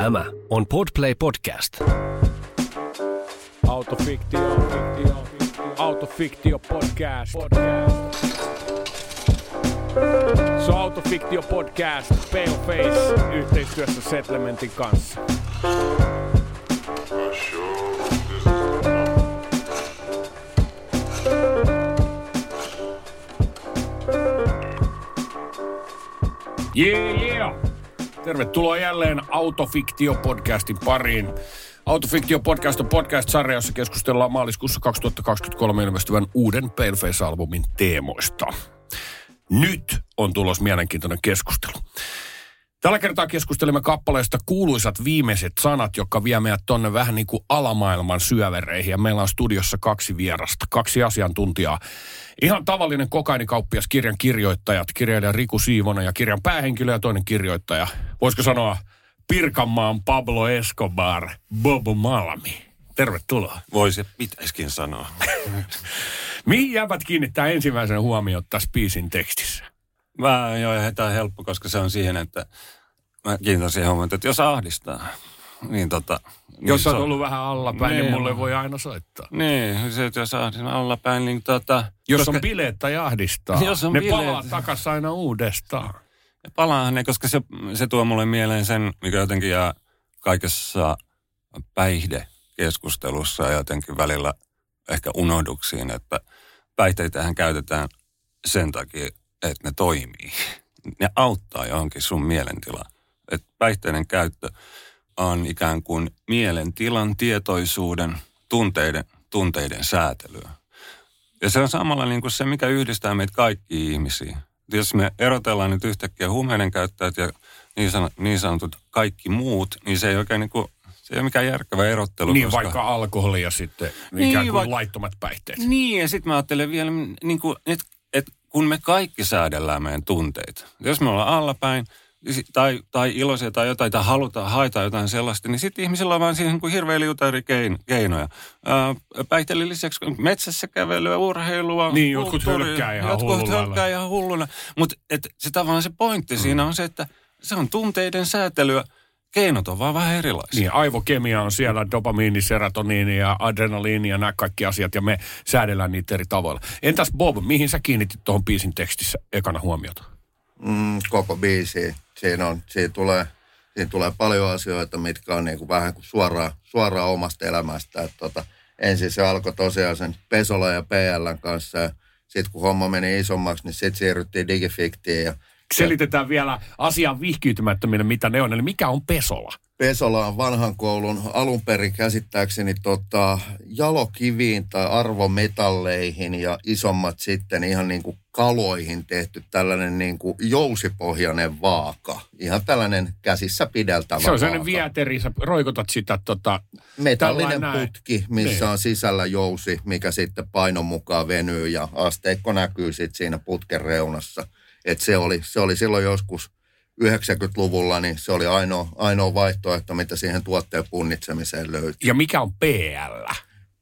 Tämä on Podplay Podcast. Autofiktio, fiktio, autofiktio podcast. podcast. Se on Autofiktio podcast, Paleface, yhteistyössä Settlementin kanssa. Yeah, yeah! Tervetuloa jälleen Autofiktio-podcastin pariin. Autofiktio-podcast on podcast-sarja, jossa keskustellaan maaliskuussa 2023 ilmestyvän uuden Paleface-albumin teemoista. Nyt on tulos mielenkiintoinen keskustelu. Tällä kertaa keskustelemme kappaleesta kuuluisat viimeiset sanat, jotka vie meidät tonne vähän niin kuin alamaailman syövereihin. Ja meillä on studiossa kaksi vierasta, kaksi asiantuntijaa. Ihan tavallinen kokainikauppias kirjan kirjoittajat, kirjailija Riku Siivonen ja kirjan päähenkilö ja toinen kirjoittaja. Voisiko sanoa Pirkanmaan Pablo Escobar, Bobo Malmi. Tervetuloa. Voisi, pitäisikin sanoa. Mihin jäävät kiinnittää ensimmäisen huomioon tässä biisin tekstissä? Mä joo, tämä on helppo, koska se on siihen, että mä kiinnitän siihen huomioon, että jos ahdistaa, niin tota... Jos niin on ollut vähän allapäin, niin Niin. mulle voi aina soittaa. Niin, se, että jos ahdistaa allapäin, niin tota... Jos koska, on bileet tai ahdistaa, Jos on ne bileet. palaa takas aina uudestaan. Palaahan ne, koska se, se tuo mulle mieleen sen, mikä jotenkin jää kaikessa päihdekeskustelussa ja jotenkin välillä ehkä unohduksiin, että päihteitähän käytetään sen takia, että ne toimii. Ne auttaa johonkin sun mielentilaan. Et päihteiden käyttö on ikään kuin mielentilan, tietoisuuden, tunteiden, tunteiden säätelyä. Ja se on samalla niin kuin se, mikä yhdistää meitä kaikki ihmisiä. Jos me erotellaan nyt yhtäkkiä huumeiden käyttäjät ja niin, san, niin sanotut kaikki muut, niin se ei oikein niin kuin, se ei ole mikään järkevä erottelu. Niin, koska... vaikka alkoholi ja sitten Niin, ikään kuin vaikka- laittomat päihteet. Niin, ja sitten mä ajattelen vielä, niin kuin, että kun me kaikki säädellään meidän tunteita. Jos me ollaan allapäin, tai, tai iloisia tai jotain, tai halutaan, haetaan jotain sellaista, niin sitten ihmisillä on vaan siihen niin kuin hirveä liuta eri kein, keinoja. Päihteiden lisäksi metsässä kävelyä, urheilua, Niin, jotkut hölkkää ihan jotkut hölkkää ihan hulluna. Mutta se tavallaan se pointti mm. siinä on se, että se on tunteiden säätelyä. Keinot on vaan vähän erilaisia. Niin, aivokemia on siellä, dopamiini, serotoniini ja adrenaliini ja nämä kaikki asiat, ja me säädellään niitä eri tavoilla. Entäs Bob, mihin sä kiinnitit tuohon biisin tekstissä ekana huomiota? mm, koko biisi. Siinä, on, siinä, tulee, siinä tulee paljon asioita, mitkä on niin kuin vähän kuin suoraan, suoraan omasta elämästä. Et tota, ensin se alkoi tosiaan sen Pesola ja PLn kanssa ja sitten kun homma meni isommaksi, niin sitten siirryttiin Digifiktiin ja Selitetään vielä asian vihkiytymättömille, mitä ne on. Eli mikä on Pesola? Pesola on vanhan koulun alun perin käsittääkseni tota, jalokiviin tai arvometalleihin ja isommat sitten ihan niin kuin kaloihin tehty tällainen niin kuin jousipohjainen vaaka. Ihan tällainen käsissä pideltävä Se on sellainen vaaka. vieteri, sä roikotat sitä tota, Metallinen putki, missä Niin. on sisällä jousi, mikä sitten painon mukaan venyy ja asteikko näkyy sitten siinä putken reunassa. Et se, oli, se oli silloin joskus 90-luvulla, niin se oli ainoa, ainoa vaihtoehto, mitä siihen tuotteen punnitsemiseen löytyi. ja mikä on PL?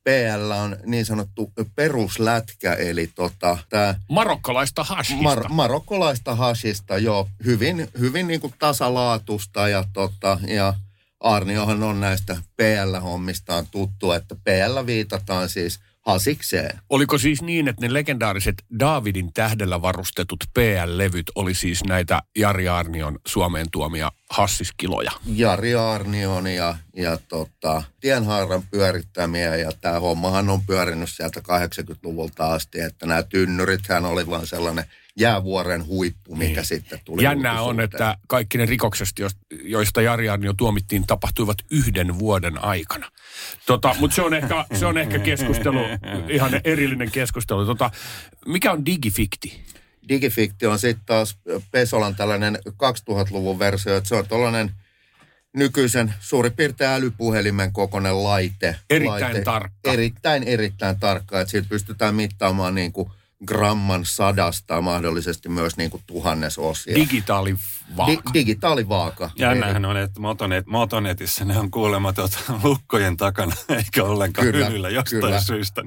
PL on niin sanottu peruslätkä, eli tota, tämä Marokkalaista hashista. mar- marokkolaista hashista, joo, hyvin, hyvin niin kuin tasalaatusta ja, tota, ja Arniohan on näistä PL-hommistaan tuttu, että PL viitataan siis hasikseen. Oliko siis niin, että ne legendaariset Davidin tähdellä varustetut PL-levyt oli siis näitä Jari Arnion Suomeen tuomia hassiskiloja? Jari Arnion ja, ja tota, Tienhaaran pyörittämiä ja tämä hommahan on pyörinyt sieltä 80-luvulta asti, että nämä tynnyrithän oli vaan sellainen jäävuoren huippu, mikä Niin. sitten tuli Jännää on, että kaikki ne rikoksesta, jos- joista Jari Arnio tuomittiin, tapahtuivat yhden vuoden aikana. Tota, Mutta se on, ehkä, se on ehkä keskustelu, ihan erillinen keskustelu. Tota, mikä on digifikti? Digifikti on sitten taas Pesolan tällainen 2000-luvun versio, että se on tällainen nykyisen suurin piirtein älypuhelimen kokoinen laite. Erittäin laite, tarkka. Erittäin, erittäin tarkka, että siitä pystytään mittaamaan niin kuin gramman sadasta mahdollisesti myös niin kuin tuhannesosia. Digitaalivaaka. Di- digitaalivaaka. Jännähän on, että motonet, motonetissä ne on kuulemma tuota, lukkojen takana, eikä ollenkaan Kyllä, hyllyllä jostain kyllä. syystä.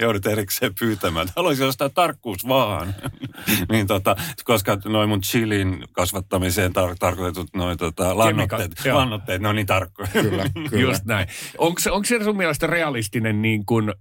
Joudut erikseen pyytämään. Haluaisin ostaa tarkkuus vaan. niin tota, koska noin mun chilin kasvattamiseen tar- tarkoitetut noin tota, lannoitteet, joo. lannoitteet, ne on niin tarkkoja. Kyllä, kyllä. Just näin. Onko se, onko se sun mielestä realistinen niin kuin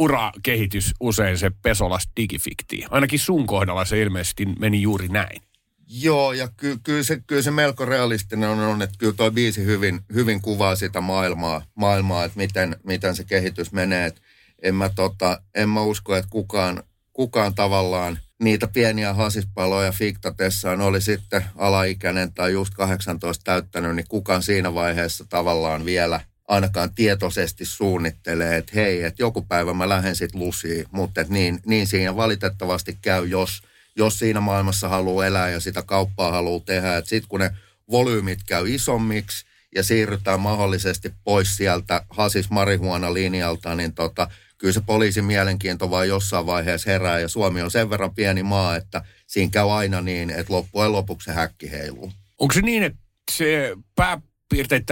urakehitys usein se Pesolas digifiktio? Ainakin sun kohdalla se ilmeisesti meni juuri näin. Joo, ja ky- kyllä, se, kyllä se melko realistinen on, on että kyllä toi biisi hyvin, hyvin kuvaa sitä maailmaa, maailmaa että miten, miten se kehitys menee. Et en, mä tota, en mä usko, että kukaan, kukaan tavallaan niitä pieniä hasispaloja fiktatessaan oli sitten alaikäinen tai just 18 täyttänyt, niin kukaan siinä vaiheessa tavallaan vielä ainakaan tietoisesti suunnittelee, että hei, että joku päivä mä lähden sitten lusiin, mutta niin, niin siinä valitettavasti käy, jos, jos siinä maailmassa haluaa elää ja sitä kauppaa haluaa tehdä, että sitten kun ne volyymit käy isommiksi ja siirrytään mahdollisesti pois sieltä hasis marihuana linjalta, niin tota, kyllä se poliisin mielenkiinto vaan jossain vaiheessa herää ja Suomi on sen verran pieni maa, että siinä käy aina niin, että loppujen lopuksi se häkki heiluu. Onko se niin, että se pääpiirteittäin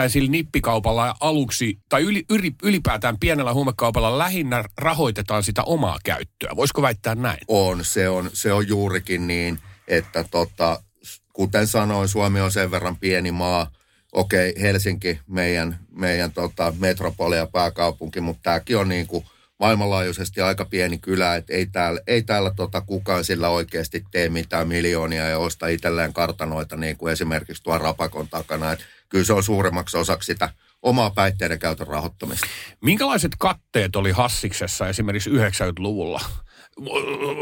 sillä nippikaupalla aluksi, tai yli, yli, ylipäätään pienellä huumekaupalla lähinnä rahoitetaan sitä omaa käyttöä? Voisiko väittää näin? On, se on, se on juurikin niin, että tota, kuten sanoin, Suomi on sen verran pieni maa. Okei, Helsinki meidän, meidän tota, metropoli ja pääkaupunki, mutta tämäkin on niin kuin maailmanlaajuisesti aika pieni kylä, että ei täällä, ei täällä tota kukaan sillä oikeasti tee mitään miljoonia ja osta itselleen kartanoita niin kuin esimerkiksi tuo Rapakon takana. Et kyllä se on suurimmaksi osaksi sitä omaa päihteiden käytön rahoittamista. Minkälaiset katteet oli Hassiksessa esimerkiksi 90-luvulla?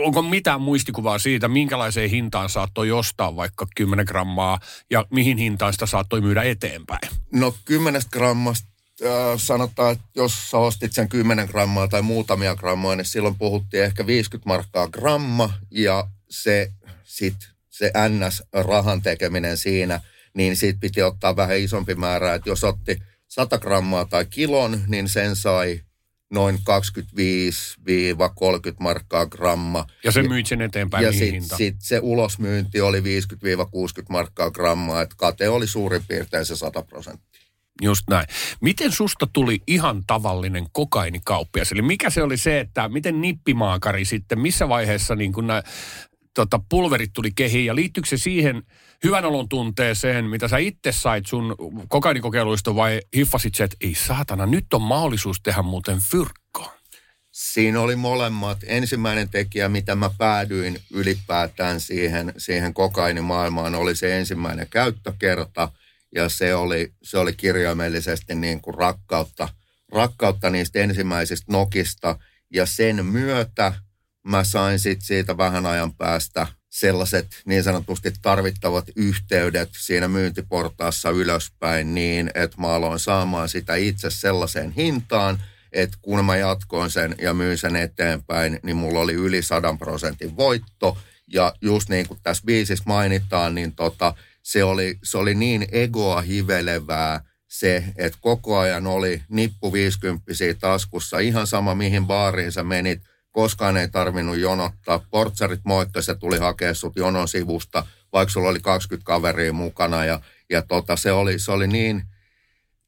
Onko mitään muistikuvaa siitä, minkälaiseen hintaan saattoi ostaa vaikka 10 grammaa ja mihin hintaan sitä saattoi myydä eteenpäin? No 10 grammasta äh, sanotaan, että jos sä ostit sen 10 grammaa tai muutamia grammaa, niin silloin puhuttiin ehkä 50 markkaa gramma ja se sit se NS-rahan tekeminen siinä, niin siitä piti ottaa vähän isompi määrä, että jos otti 100 grammaa tai kilon, niin sen sai noin 25-30 markkaa gramma. Ja se myit sen eteenpäin Ja sitten sit se ulosmyynti oli 50-60 markkaa grammaa, että kate oli suurin piirtein se 100 prosenttia. Just näin. Miten susta tuli ihan tavallinen kokainikauppias? Eli mikä se oli se, että miten nippimaakari sitten, missä vaiheessa niin kun nämä tota, pulverit tuli kehiin ja liittyykö se siihen hyvän olon tunteeseen, mitä sä itse sait sun kokainikokeiluista vai hiffasit se, että ei saatana, nyt on mahdollisuus tehdä muuten fyrkkoa? Siinä oli molemmat. Ensimmäinen tekijä, mitä mä päädyin ylipäätään siihen, siihen kokainimaailmaan, oli se ensimmäinen käyttökerta. Ja se oli, se oli kirjaimellisesti niin kuin rakkautta, rakkautta niistä ensimmäisistä nokista. Ja sen myötä mä sain sit siitä vähän ajan päästä sellaiset niin sanotusti tarvittavat yhteydet siinä myyntiportaassa ylöspäin niin, että mä aloin saamaan sitä itse sellaiseen hintaan, että kun mä jatkoin sen ja myin sen eteenpäin, niin mulla oli yli 100 prosentin voitto. Ja just niin kuin tässä biisissä mainitaan, niin tota, se, oli, se oli niin egoa hivelevää se, että koko ajan oli nippu 50 taskussa, ihan sama mihin baariin sä menit, koskaan ei tarvinnut jonottaa. Portsarit moikkasi ja tuli hakea sut jonon sivusta, vaikka sulla oli 20 kaveria mukana. Ja, ja tota, se, oli, se oli niin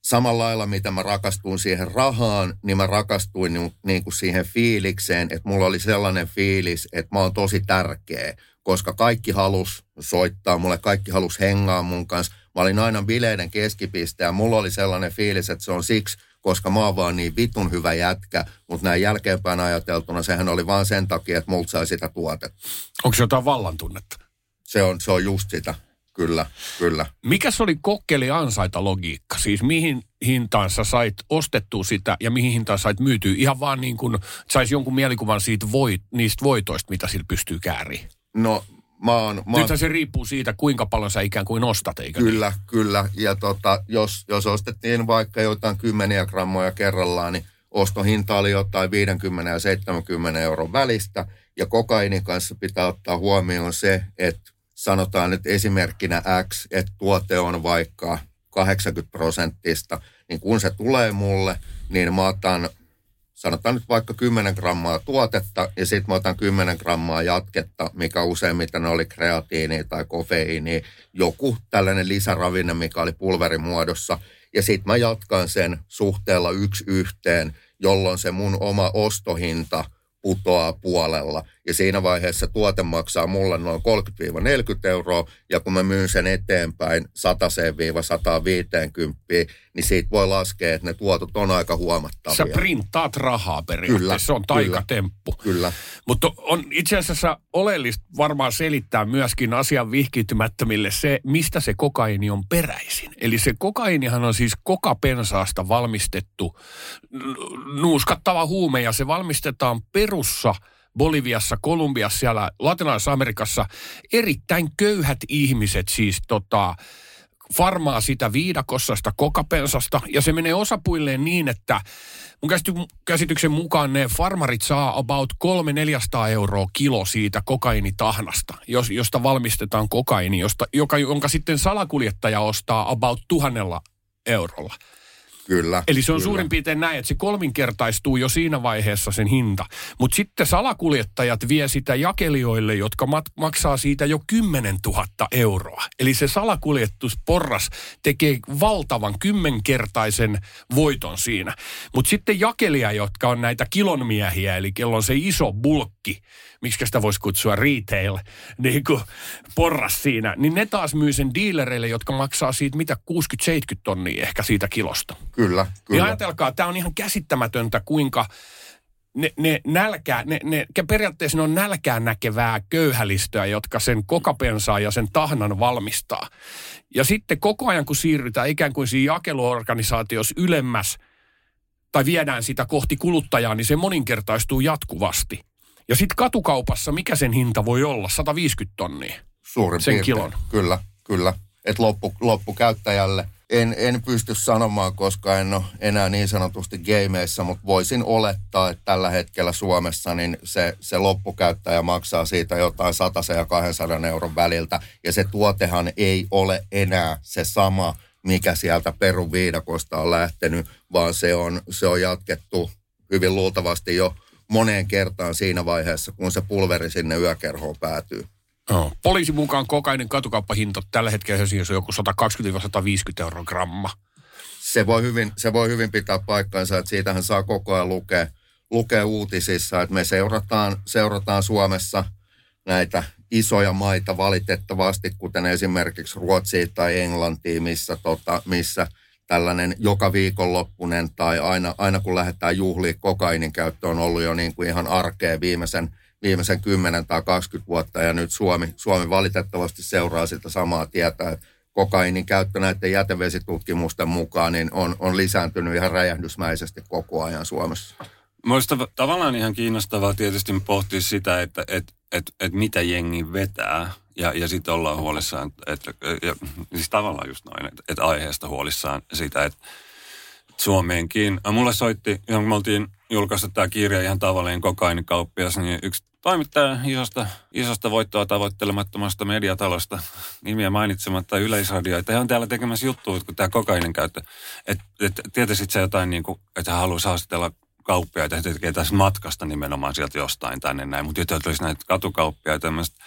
samalla lailla, mitä mä rakastuin siihen rahaan, niin mä rakastuin niin, niin kuin siihen fiilikseen, että mulla oli sellainen fiilis, että mä oon tosi tärkeä, koska kaikki halus soittaa mulle, kaikki halus hengaa mun kanssa. Mä olin aina bileiden keskipiste ja mulla oli sellainen fiilis, että se on siksi, koska mä oon vaan niin vitun hyvä jätkä, mutta näin jälkeenpäin ajateltuna sehän oli vaan sen takia, että multa sai sitä tuotetta. Onko se jotain vallantunnetta? Se on, se on just sitä, kyllä, kyllä. Mikä se oli kokkeli ansaita logiikka? Siis mihin hintaan sä sait ostettua sitä ja mihin hintaan sait myytyä? Ihan vaan niin kuin saisi jonkun mielikuvan siitä voit, niistä voitoista, mitä sillä pystyy kääriin. No mä oon... Mä oon Nythän se riippuu siitä, kuinka paljon sä ikään kuin ostat, eikö niin? Kyllä, kyllä. Ja tota, jos, jos ostettiin vaikka jotain kymmeniä grammoja kerrallaan, niin ostohinta oli jotain 50 ja 70 euron välistä. Ja kokainin kanssa pitää ottaa huomioon se, että sanotaan nyt esimerkkinä X, että tuote on vaikka 80 prosenttista, niin kun se tulee mulle, niin mä otan sanotaan nyt vaikka 10 grammaa tuotetta ja sitten mä otan 10 grammaa jatketta, mikä useimmiten oli kreatiini tai kofeiini, joku tällainen lisäravinne, mikä oli pulverin muodossa. Ja sitten mä jatkan sen suhteella yksi yhteen, jolloin se mun oma ostohinta – putoaa puolella. Ja siinä vaiheessa tuote maksaa mulle noin 30-40 euroa, ja kun mä myyn sen eteenpäin 100-150, niin siitä voi laskea, että ne tuotot on aika huomattavia. Sä printtaat rahaa periaatteessa, kyllä, se on taikatemppu. Kyllä. kyllä. Mutta on itse asiassa oleellista varmaan selittää myöskin asian vihkiytymättömille se, mistä se kokaini on peräisin. Eli se kokainihan on siis kokapensaasta valmistettu nuuskattava huume, ja se valmistetaan perussa – Boliviassa, Kolumbiassa, siellä Latinalaisessa Amerikassa erittäin köyhät ihmiset siis tota, farmaa sitä viidakossa, sitä kokapensasta, ja se menee osapuilleen niin, että mun käsityksen mukaan ne farmarit saa about 300-400 euroa kilo siitä kokainitahnasta, josta valmistetaan kokaini, josta, joka, jonka sitten salakuljettaja ostaa about tuhannella eurolla. Kyllä. Eli se on kyllä. suurin piirtein näin, että se kolminkertaistuu jo siinä vaiheessa sen hinta. Mutta sitten salakuljettajat vie sitä jakelijoille, jotka mat- maksaa siitä jo 10 000 euroa. Eli se salakuljetusporras tekee valtavan kymmenkertaisen voiton siinä. Mutta sitten jakelija, jotka on näitä kilonmiehiä, eli kello on se iso bulkki, miksi sitä voisi kutsua retail, niin kuin porras siinä, niin ne taas myy sen dealereille, jotka maksaa siitä mitä 60-70 tonnia ehkä siitä kilosta. Kyllä, Niin kyllä. ajatelkaa, tämä on ihan käsittämätöntä, kuinka ne, ne, nälkää, ne, ne, periaatteessa ne on nälkään näkevää köyhälistöä, jotka sen kokapensaa ja sen tahnan valmistaa. Ja sitten koko ajan, kun siirrytään ikään kuin siinä jakeluorganisaatiossa ylemmäs, tai viedään sitä kohti kuluttajaa, niin se moninkertaistuu jatkuvasti. Ja sitten katukaupassa, mikä sen hinta voi olla? 150 tonnia. Suurin sen piirtein. kilon. Kyllä, kyllä. Että loppu, loppukäyttäjälle en, en pysty sanomaan, koska en ole enää niin sanotusti gameissa, mutta voisin olettaa, että tällä hetkellä Suomessa niin se, se loppukäyttäjä maksaa siitä jotain 100 ja 200 euron väliltä. Ja se tuotehan ei ole enää se sama, mikä sieltä Perun viidakosta on lähtenyt, vaan se on, se on jatkettu hyvin luultavasti jo moneen kertaan siinä vaiheessa, kun se pulveri sinne yökerhoon päätyy. Oh. Poliisin mukaan kokainen katukauppahinta tällä hetkellä Helsingissä on joku 120-150 euroa gramma. Se voi, hyvin, se voi hyvin pitää paikkansa, että siitähän saa koko ajan lukea, lukea uutisissa, että me seurataan, seurataan Suomessa näitä isoja maita valitettavasti, kuten esimerkiksi Ruotsia tai Englantia, missä, tota, missä tällainen joka viikonloppunen tai aina, aina kun lähdetään juhliin kokainin käyttö on ollut jo niin kuin ihan arkea viimeisen, viimeisen 10 tai 20 vuotta ja nyt Suomi, Suomi valitettavasti seuraa sitä samaa tietä, että kokainin käyttö näiden jätevesitutkimusten mukaan niin on, on lisääntynyt ihan räjähdysmäisesti koko ajan Suomessa. Minusta tavallaan ihan kiinnostavaa tietysti pohtia sitä, että et, et, et mitä jengi vetää. Ja, ja sitten ollaan huolissaan, että, ja, siis tavallaan just noin, että, että aiheesta huolissaan sitä, että Suomeenkin. Mulle soitti, johon me oltiin julkaistu tämä kirja ihan tavallinen kokainikauppias, niin yksi toimittaja isosta, isosta voittoa tavoittelemattomasta mediatalosta, nimiä mainitsematta yleisradio, että he on täällä tekemässä juttuja, kun tämä kokainen käyttö. Että et, tietäisit sä jotain, niin kuin, että hän haluaa haastella kauppiaita, että tekee tässä matkasta nimenomaan sieltä jostain tänne näin, mutta jotain olisi näitä katukauppiaita tämmöistä.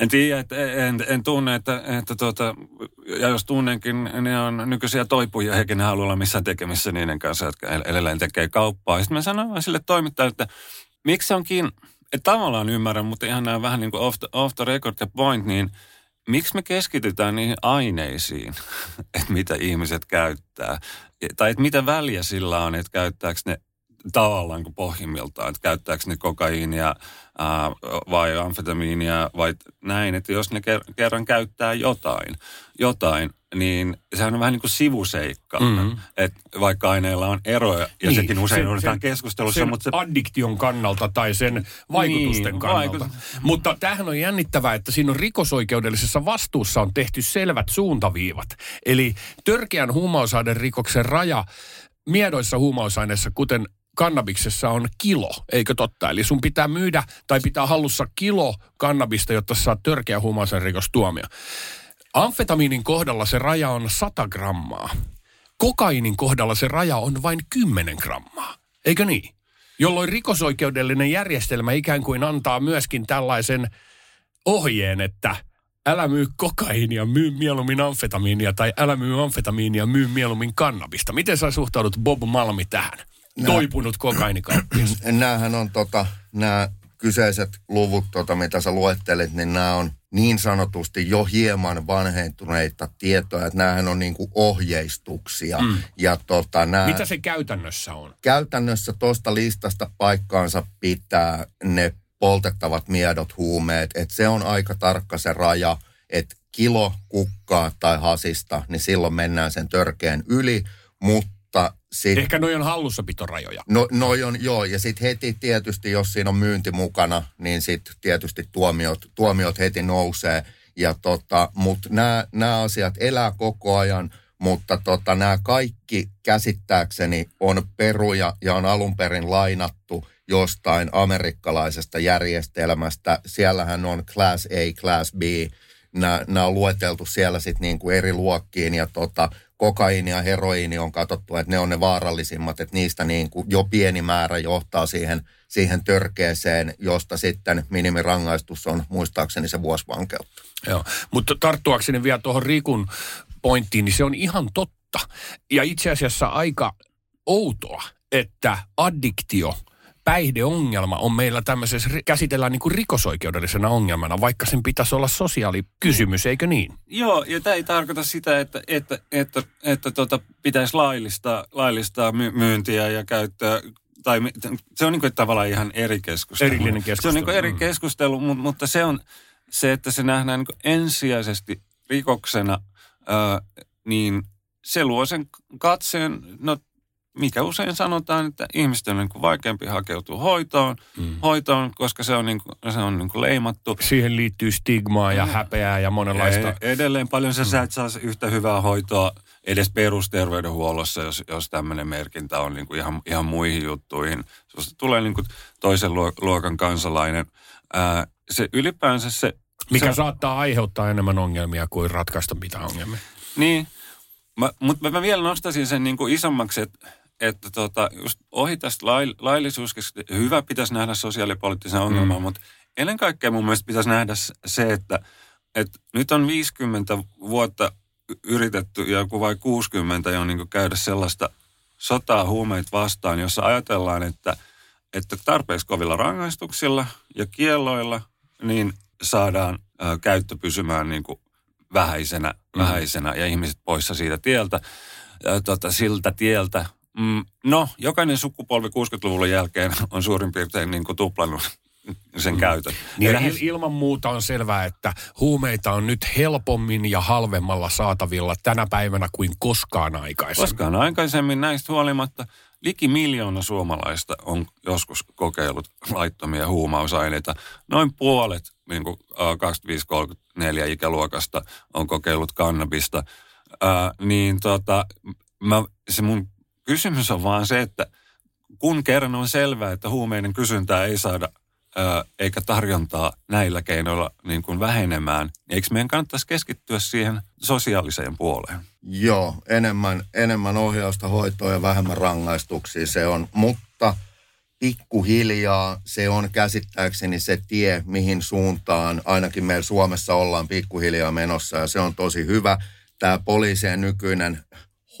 En tiedä, että en, en tunne, että, että tuota, ja jos tunnenkin, ne on nykyisiä toipuja, eikä ne halua olla missään tekemissä niiden kanssa, jotka edelleen tekee kauppaa. Sitten mä sanoin sille toimittajalle, että miksi onkin, että tavallaan ymmärrän, mutta ihan nämä vähän niin kuin off the, off the record ja point, niin miksi me keskitytään niihin aineisiin, että mitä ihmiset käyttää? Tai että mitä väliä sillä on, että käyttääkö ne tavallaan kuin pohjimmiltaan, että käyttääkö ne kokaiinia ää, vai amfetamiinia vai näin, että jos ne kerran käyttää jotain, jotain niin sehän on vähän niin kuin sivuseikka, mm-hmm. että vaikka aineilla on eroja, ja niin, sekin usein sen, keskustelussa. Sen mutta se... addiktion kannalta tai sen vaikutusten niin, kannalta. Vaikut... Mutta tämähän on jännittävää, että siinä on rikosoikeudellisessa vastuussa on tehty selvät suuntaviivat. Eli törkeän huumausaineen rikoksen raja miedoissa huumausaineissa, kuten kannabiksessa on kilo, eikö totta? Eli sun pitää myydä tai pitää hallussa kilo kannabista, jotta saat törkeä rikostuomio. Amfetamiinin kohdalla se raja on 100 grammaa. Kokainin kohdalla se raja on vain 10 grammaa. Eikö niin? Jolloin rikosoikeudellinen järjestelmä ikään kuin antaa myöskin tällaisen ohjeen, että älä myy kokaiinia, myy mieluummin amfetamiinia tai älä myy amfetamiinia, myy mieluummin kannabista. Miten sä suhtaudut Bob Malmi tähän? Toipunut kokainikauppias. Nämähän on tota, nämä kyseiset luvut, tota, mitä sä luettelit, niin nämä on niin sanotusti jo hieman vanhentuneita tietoja, että näähän on niin kuin ohjeistuksia. Mm. Ja tota, nää, Mitä se käytännössä on? Käytännössä tuosta listasta paikkaansa pitää ne poltettavat miedot huumeet, että se on aika tarkka se raja, että kilo kukkaa tai hasista, niin silloin mennään sen törkeän yli, mutta sit, Ehkä noi on hallussapitorajoja. No, noi on, joo, ja sitten heti tietysti, jos siinä on myynti mukana, niin sitten tietysti tuomiot, tuomiot heti nousee. Ja tota, mutta nämä asiat elää koko ajan, mutta tota, nämä kaikki käsittääkseni on peruja ja on alun perin lainattu jostain amerikkalaisesta järjestelmästä. Siellähän on Class A, Class B, nämä on lueteltu siellä sitten niin kuin eri luokkiin ja tota, kokaiini ja heroiini on katsottu, että ne on ne vaarallisimmat, että niistä niin kuin jo pieni määrä johtaa siihen, siihen törkeeseen, josta sitten minimirangaistus on muistaakseni se vuosi vankeutta. Joo, mutta tarttuakseni vielä tuohon Rikun pointtiin, niin se on ihan totta. Ja itse asiassa aika outoa, että addiktio – päihdeongelma on meillä tämmöisessä, käsitellään niin kuin rikosoikeudellisena ongelmana, vaikka sen pitäisi olla sosiaalikysymys, eikö niin? Joo, ja tämä ei tarkoita sitä, että, että, että, että tota, pitäisi laillistaa, laillistaa myyntiä ja käyttöä tai se on niin kuin tavallaan ihan eri keskustelu. Erillinen keskustelu. Se on niin kuin eri mm. keskustelu, mutta, mutta se on se, että se nähdään niin kuin ensisijaisesti rikoksena, ää, niin se luo sen katseen, no mikä usein sanotaan, että ihmisten on niin kuin vaikeampi hakeutua hoitoon, mm. hoitoon koska se on, niin kuin, se on niin kuin leimattu. Siihen liittyy stigmaa ja mm. häpeää ja monenlaista. E- edelleen paljon sä, mm. sä et saa yhtä hyvää hoitoa edes perusterveydenhuollossa, jos, jos tämmöinen merkintä on niin kuin ihan, ihan muihin juttuihin. Susta tulee niin kuin toisen luokan kansalainen. Ää, se ylipäänsä se... Mikä se, saattaa aiheuttaa enemmän ongelmia kuin ratkaista mitään ongelmia. Niin, mutta mä vielä nostaisin sen niin kuin isommaksi, että että tota, just ohi tästä lail, laillisuuskeskustelusta, hyvä pitäisi nähdä sosiaalipoliittisen ongelman, mm. mutta ennen kaikkea mun mielestä pitäisi nähdä se, että, että nyt on 50 vuotta yritetty ja joku vai 60 jo niin käydä sellaista sotaa huumeita vastaan, jossa ajatellaan, että, että tarpeeksi kovilla rangaistuksilla ja kielloilla niin saadaan ä, käyttö pysymään niin kuin vähäisenä, mm. vähäisenä ja ihmiset poissa siitä tieltä, ja, tota, siltä tieltä, Mm, no, jokainen sukupolvi 60-luvun jälkeen on suurin piirtein niin kuin tuplannut sen mm. käytön. Niin lähes... ilman muuta on selvää, että huumeita on nyt helpommin ja halvemmalla saatavilla tänä päivänä kuin koskaan aikaisemmin. Koskaan aikaisemmin näistä huolimatta liki miljoona suomalaista on joskus kokeillut laittomia huumausaineita. Noin puolet niin kuin 25-34 ikäluokasta on kokeillut kannabista. Ää, niin tota, mä, se mun Kysymys on vaan se, että kun kerran on selvää, että huumeiden kysyntää ei saada eikä tarjontaa näillä keinoilla niin kuin vähenemään, niin eikö meidän kannattaisi keskittyä siihen sosiaaliseen puoleen? Joo, enemmän, enemmän ohjausta, hoitoa ja vähemmän rangaistuksia se on, mutta pikkuhiljaa se on käsittääkseni se tie, mihin suuntaan ainakin meillä Suomessa ollaan pikkuhiljaa menossa ja se on tosi hyvä. Tämä poliisien nykyinen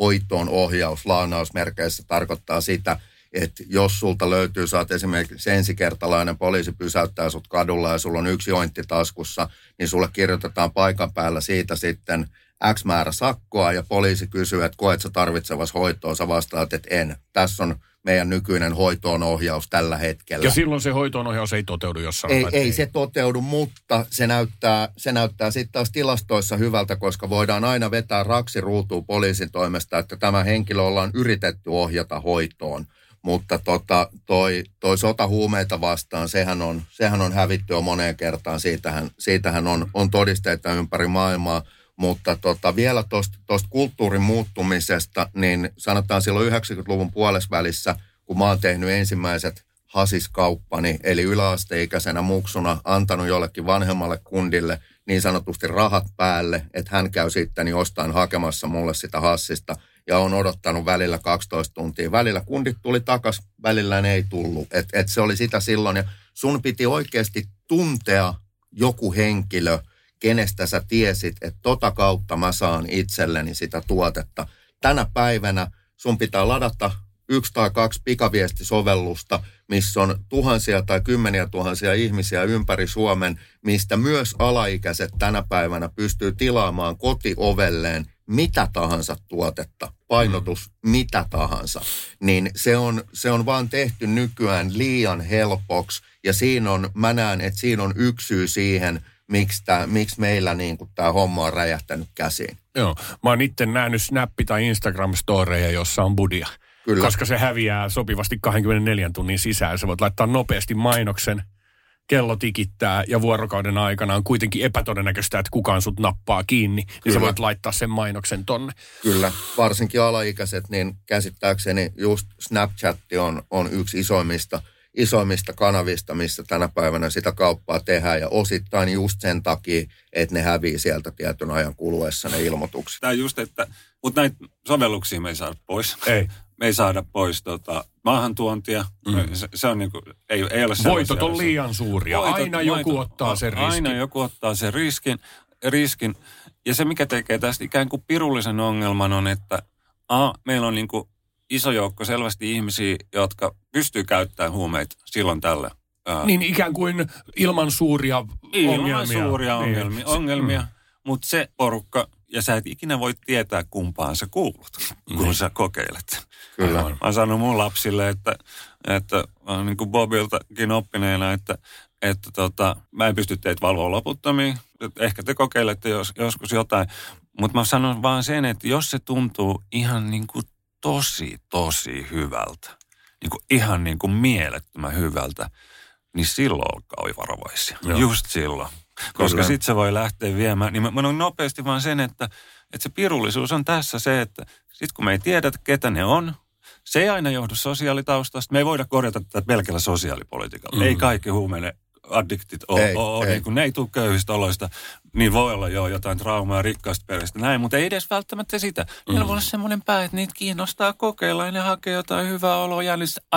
hoitoon ohjaus laanausmerkeissä tarkoittaa sitä, että jos sulta löytyy, saat esimerkiksi ensikertalainen poliisi pysäyttää sut kadulla ja sulla on yksi jointti taskussa, niin sulle kirjoitetaan paikan päällä siitä sitten X määrä sakkoa ja poliisi kysyy, että koet sä tarvitsevas hoitoa, sä vastaat, että en. Tässä on meidän nykyinen hoitoon ohjaus tällä hetkellä. Ja silloin se hoitoon ohjaus ei toteudu, jos sanotaan, ei, ei, ei se toteudu, mutta se näyttää, se näyttää sitten taas tilastoissa hyvältä, koska voidaan aina vetää raksi ruutuun poliisin toimesta, että tämä henkilö ollaan yritetty ohjata hoitoon. Mutta tota, toi, toi sota huumeita vastaan, sehän on, sehän on hävitty jo moneen kertaan. Siitähän, siitähän on, on todisteita ympäri maailmaa. Mutta tota, vielä tuosta kulttuurin muuttumisesta, niin sanotaan silloin 90-luvun puolesvälissä, kun mä oon tehnyt ensimmäiset hasiskauppani, eli yläasteikäisenä muksuna antanut jollekin vanhemmalle kundille niin sanotusti rahat päälle, että hän käy sitten jostain hakemassa mulle sitä hassista. ja on odottanut välillä 12 tuntia. Välillä kundit tuli takas, välillä ne ei tullut. Et, et se oli sitä silloin ja sun piti oikeasti tuntea joku henkilö, kenestä sä tiesit, että tota kautta mä saan itselleni sitä tuotetta. Tänä päivänä sun pitää ladata yksi tai kaksi pikaviestisovellusta, missä on tuhansia tai kymmeniä tuhansia ihmisiä ympäri Suomen, mistä myös alaikäiset tänä päivänä pystyy tilaamaan kotiovelleen mitä tahansa tuotetta, painotus mm. mitä tahansa, niin se on, se on vaan tehty nykyään liian helpoksi ja siinä on, mä näen, että siinä on yksi syy siihen, miksi, tää, miksi meillä niin tämä homma on räjähtänyt käsiin. Joo, mä oon itse nähnyt Snappi- tai Instagram-storeja, jossa on budia. Kyllä. Koska se häviää sopivasti 24 tunnin sisään. Sä voit laittaa nopeasti mainoksen, kello tikittää ja vuorokauden aikana on kuitenkin epätodennäköistä, että kukaan sut nappaa kiinni, Kyllä. niin sä voit laittaa sen mainoksen tonne. Kyllä, varsinkin alaikäiset, niin käsittääkseni just Snapchat on, on yksi isoimmista, isoimmista kanavista, missä tänä päivänä sitä kauppaa tehdään ja osittain just sen takia, että ne hävii sieltä tietyn ajan kuluessa ne ilmoitukset. Tämä just, että, mutta näitä sovelluksia me ei saada pois. Ei me ei saada pois tota, maahantuontia. Mm. Se, se on niin kuin, ei, ei ole Voitot on liian suuria. Voitot, aina joku voitot, ottaa sen riskin. Aina joku ottaa sen riskin, riskin. Ja se, mikä tekee tästä ikään kuin pirullisen ongelman on, että a, meillä on niin kuin iso joukko selvästi ihmisiä, jotka pystyy käyttämään huumeita silloin tällä. Niin ikään kuin ilman suuria ilman ongelmia. Ilman suuria ongelmia, niin. ongelmia mm. mutta se porukka, ja sä et ikinä voi tietää kumpaan sä kuulut, kun niin. sä kokeilet. Kyllä. Mä oon sanonut mun lapsille, että, että niin kuin Bobiltakin oppineena, että, että tota, mä en pysty teitä valvoa loputtomiin. Ehkä te kokeilette jos, joskus jotain. Mutta mä sanon vaan sen, että jos se tuntuu ihan niin kuin tosi, tosi hyvältä, niin kuin ihan niin kuin mielettömän hyvältä, niin silloin olkaa varovaisia. Joo. Just silloin. Koska sitten se voi lähteä viemään. Niin mä, mä nopeasti vaan sen, että, että se pirullisuus on tässä se, että sitten kun me ei tiedä, ketä ne on, se ei aina johdu sosiaalitaustasta. Me ei voida korjata tätä pelkällä sosiaalipolitiikalla. Mm. Ei kaikki huumeiden addiktit ole, ei, ole, ei. Niin kuin, ne ei tule köyhistä oloista. Niin voi olla jo jotain traumaa rikkaasta perheestä näin, mutta ei edes välttämättä sitä. Mm. Meillä voi olla semmoinen pää, että niitä kiinnostaa kokeilla ja ne hakee jotain hyvää oloa ja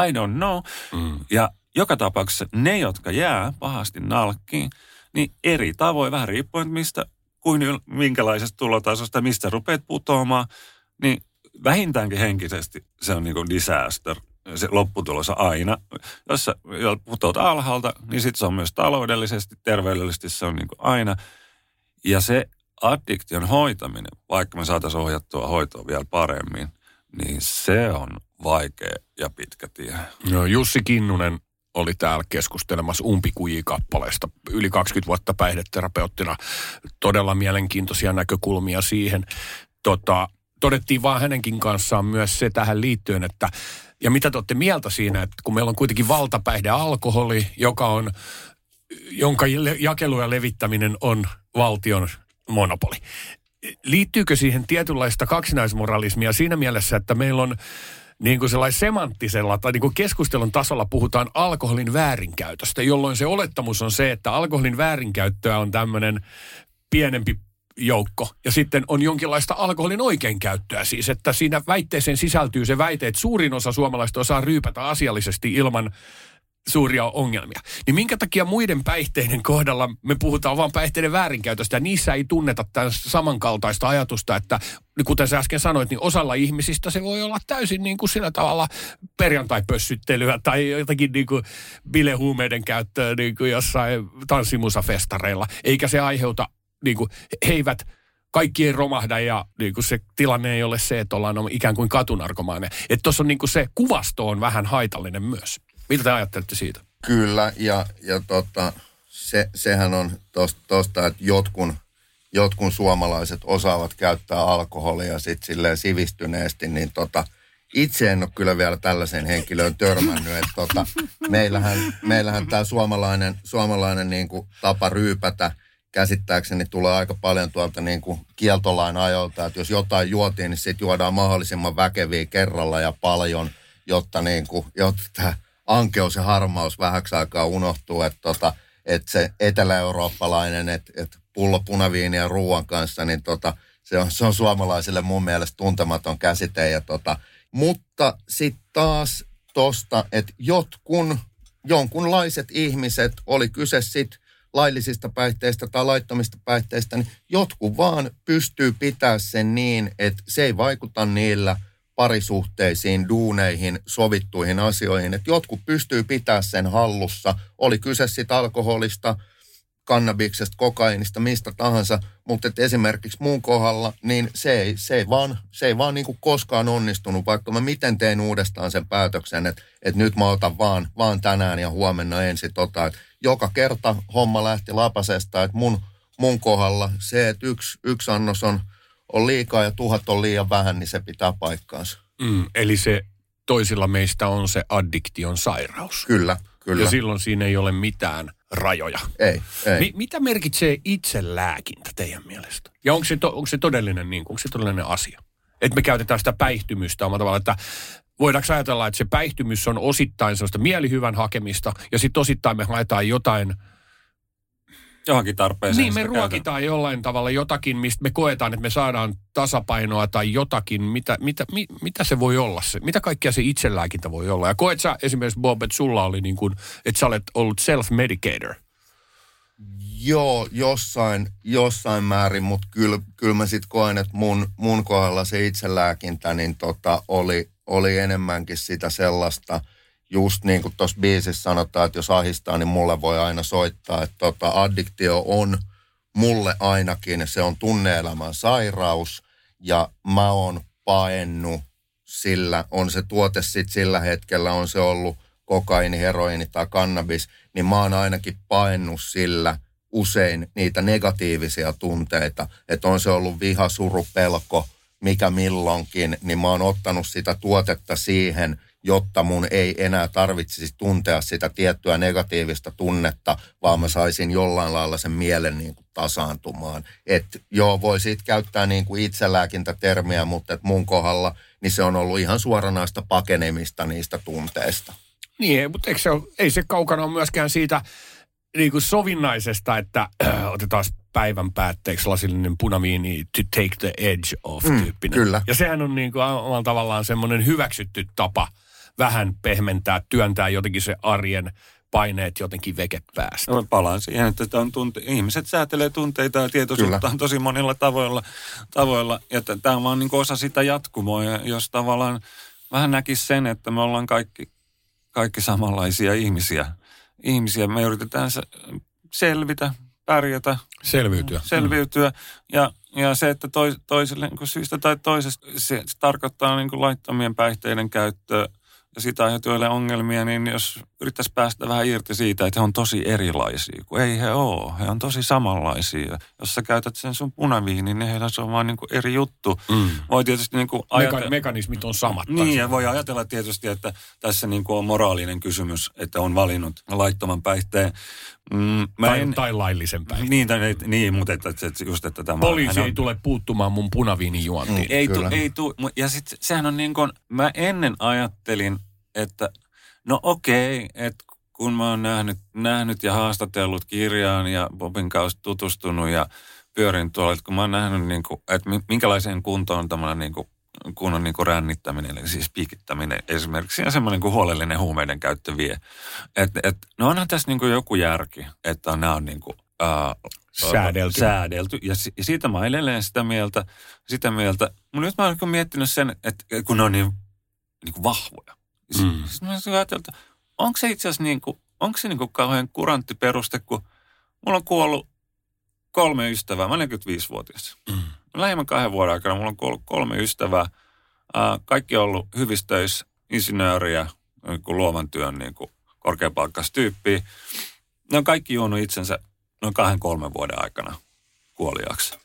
I don't know. Mm. Ja joka tapauksessa ne, jotka jää pahasti nalkkiin, niin eri tavoin, vähän riippuen mistä, kuin minkälaisesta tulotasosta, mistä rupeat putoamaan, niin vähintäänkin henkisesti se on niin kuin disaster, se lopputulos aina. Jos sä putoat alhaalta, niin sitten se on myös taloudellisesti, terveydellisesti se on niin kuin aina. Ja se addiktion hoitaminen, vaikka me saataisiin ohjattua hoitoa vielä paremmin, niin se on vaikea ja pitkä tie. No, Jussi Kinnunen oli täällä keskustelemassa umpikuji-kappaleesta yli 20 vuotta päihdeterapeuttina. Todella mielenkiintoisia näkökulmia siihen. Tota, todettiin vaan hänenkin kanssaan myös se tähän liittyen, että ja mitä te olette mieltä siinä, että kun meillä on kuitenkin valtapäihde alkoholi, joka on, jonka jakelu ja levittäminen on valtion monopoli. Liittyykö siihen tietynlaista kaksinaismoralismia siinä mielessä, että meillä on niin kuin sellainen semanttisella tai niin kuin keskustelun tasolla puhutaan alkoholin väärinkäytöstä, jolloin se olettamus on se, että alkoholin väärinkäyttöä on tämmöinen pienempi joukko. Ja sitten on jonkinlaista alkoholin oikeinkäyttöä siis, että siinä väitteeseen sisältyy se väite, että suurin osa suomalaista osaa ryypätä asiallisesti ilman suuria ongelmia. Niin minkä takia muiden päihteiden kohdalla me puhutaan vain päihteiden väärinkäytöstä ja niissä ei tunneta tämän samankaltaista ajatusta, että kuten sä äsken sanoit, niin osalla ihmisistä se voi olla täysin niin kuin sillä tavalla perjantai-pössyttelyä tai jotakin niin kuin bilehuumeiden käyttöä niin kuin jossain tanssimusafestareilla, eikä se aiheuta niin kuin, he eivät kaikki ei romahda ja niin kuin se tilanne ei ole se, että ollaan ikään kuin katunarkomainen. Että tuossa on niin kuin se kuvasto on vähän haitallinen myös. Mitä te ajattelette siitä? Kyllä, ja, ja tota, se, sehän on tuosta, että jotkun, jotkun suomalaiset osaavat käyttää alkoholia sit sivistyneesti, niin tota, itse en ole kyllä vielä tällaisen henkilöön törmännyt. Että tota, meillähän, meillähän tämä suomalainen, suomalainen niin kuin tapa ryypätä – käsittääkseni tulee aika paljon tuolta niin kuin kieltolain ajoilta, että jos jotain juotiin, niin sitten juodaan mahdollisimman väkeviä kerralla ja paljon, jotta, niin kuin, jotta tämä ankeus ja harmaus vähäksi aikaa unohtuu, että, tota, että se etelä-eurooppalainen, että, että pullo punaviiniä ruoan kanssa, niin tota, se on, se on suomalaisille mun mielestä tuntematon käsite. Ja tota, mutta sitten taas tosta, että jotkun, jonkunlaiset ihmiset, oli kyse sitten laillisista päihteistä tai laittomista päihteistä, niin jotkut vaan pystyy pitää sen niin, että se ei vaikuta niillä parisuhteisiin, duuneihin, sovittuihin asioihin. Että jotkut pystyy pitää sen hallussa, oli kyse sitten alkoholista, kannabiksesta, kokainista, mistä tahansa, mutta että esimerkiksi mun kohdalla, niin se ei, se ei vaan, se ei vaan niin kuin koskaan onnistunut, vaikka mä miten tein uudestaan sen päätöksen, että, että nyt mä otan vaan, vaan tänään ja huomenna ensin tota, että joka kerta homma lähti lapasesta, että mun, mun kohdalla se, että yksi, yksi annos on, on liikaa ja tuhat on liian vähän, niin se pitää paikkaansa. Mm, eli se toisilla meistä on se addiktion sairaus. Kyllä, kyllä. Ja silloin siinä ei ole mitään rajoja. Ei, ei. Mi- mitä merkitsee itselääkintä teidän mielestä? Ja onko se, to- onko se todellinen, niin, onko se todellinen asia? Että me käytetään sitä päihtymystä omalla tavalla, että voidaanko ajatella, että se päihtymys on osittain sellaista mielihyvän hakemista ja sitten osittain me haetaan jotain, Johonkin tarpeeseen niin me sitä ruokitaan jollain tavalla jotakin, mistä me koetaan, että me saadaan tasapainoa tai jotakin, mitä, mitä, mi, mitä se voi olla se, mitä kaikkea se itselääkintä voi olla. Ja koet sä esimerkiksi Bob, että sulla oli niin kuin, että sä olet ollut self-medicator. Joo, jossain, jossain määrin, mutta kyllä, kyllä mä sitten koen, että mun, mun kohdalla se itselääkintä niin tota, oli, oli enemmänkin sitä sellaista, just niin kuin tuossa biisissä sanotaan, että jos ahistaa, niin mulle voi aina soittaa. Että tota, addiktio on mulle ainakin, se on tunneelämän sairaus ja mä oon paennut sillä, on se tuote sitten sillä hetkellä, on se ollut kokaini, heroini tai kannabis, niin mä oon ainakin paennut sillä usein niitä negatiivisia tunteita, että on se ollut viha, suru, pelko, mikä milloinkin, niin mä oon ottanut sitä tuotetta siihen, jotta mun ei enää tarvitsisi tuntea sitä tiettyä negatiivista tunnetta, vaan mä saisin jollain lailla sen mielen niin kuin tasaantumaan. Että joo, voi siitä käyttää niin kuin itselääkintätermiä, mutta et mun kohdalla niin se on ollut ihan suoranaista pakenemista niistä tunteista. Niin, mutta eikö se ole, ei se kaukana ole myöskään siitä niin kuin sovinnaisesta, että äh, otetaan päivän päätteeksi lasillinen punaviini to take the edge off Mm, tyyppinen. kyllä. Ja sehän on niin kuin omalla tavallaan semmoinen hyväksytty tapa vähän pehmentää, työntää jotenkin se arjen paineet jotenkin vekepäästä. No, palaan siihen, että tämä on tunte- ihmiset säätelee tunteita ja tietoisuuttaan tosi monilla tavoilla. tavoilla. Ja t- tämä on vaan niin osa sitä jatkumoa, ja jos tavallaan vähän näkisi sen, että me ollaan kaikki, kaikki samanlaisia ihmisiä. Ihmisiä, me yritetään se, selvitä, pärjätä, Selviytyä. selviytyä. Ja, ja se, että toi, toiselle niin kuin syystä tai toisesta, se, se tarkoittaa niin kuin laittomien päihteiden käyttöä ja sitä aiheutuville ongelmia, niin jos yrittäisi päästä vähän irti siitä, että he on tosi erilaisia, kun ei he ole. He on tosi samanlaisia. Jos sä käytät sen sun punaviinin, niin heillä se on vaan niin kuin eri juttu. Mm. Voi tietysti niin kuin Meka- ajatella... mekanismit on samat. Niin, ja voi ajatella tietysti, että tässä niin kuin on moraalinen kysymys, että on valinnut laittoman päihteen. Mm, mä tai, en, tai laillisen päin. niin, tai, niin, mutta että, että just, että tämä... Poliisi hän ei on- tule puuttumaan mun punaviinijuontiin. Mm. ei, tu, Kyllä. ei tu, ja sitten sehän on niin kuin, mä ennen ajattelin, että no okei, että kun mä oon nähnyt, nähnyt ja haastatellut kirjaan ja Bobin kanssa tutustunut ja pyörin tuolla, että kun mä oon nähnyt, niin kuin, että mi- minkälaiseen kuntoon tämmöinen niin kuin, kunnon niin kuin rännittäminen, eli siis piikittäminen esimerkiksi, ja semmoinen kuin huolellinen huumeiden käyttö vie. Että et, no onhan tässä niin kuin joku järki, että nämä on niin kuin, ää, Säädelty. säädelty. Ja, si- ja siitä mä edelleen sitä mieltä, sitä mieltä. Mutta nyt mä oon niin miettinyt sen, että kun ne on niin, niin kuin vahvoja. Mm. Mm. Sitten mä ajatellut, että onko se itse asiassa niin kuin, onko se niin kuin kauhean kurantti peruste, kun mulla on kuollut kolme ystävää. Mä olen 45-vuotias. Mm. Lähimmän kahden vuoden aikana mulla on kolme ystävää. Ää, kaikki on ollut hyvissä töissä, insinööriä, niin kuin luovan työn niin kuin korkeapalkkaista tyyppiä. Ne on kaikki juonut itsensä noin kahden kolmen vuoden aikana kuoliaksi.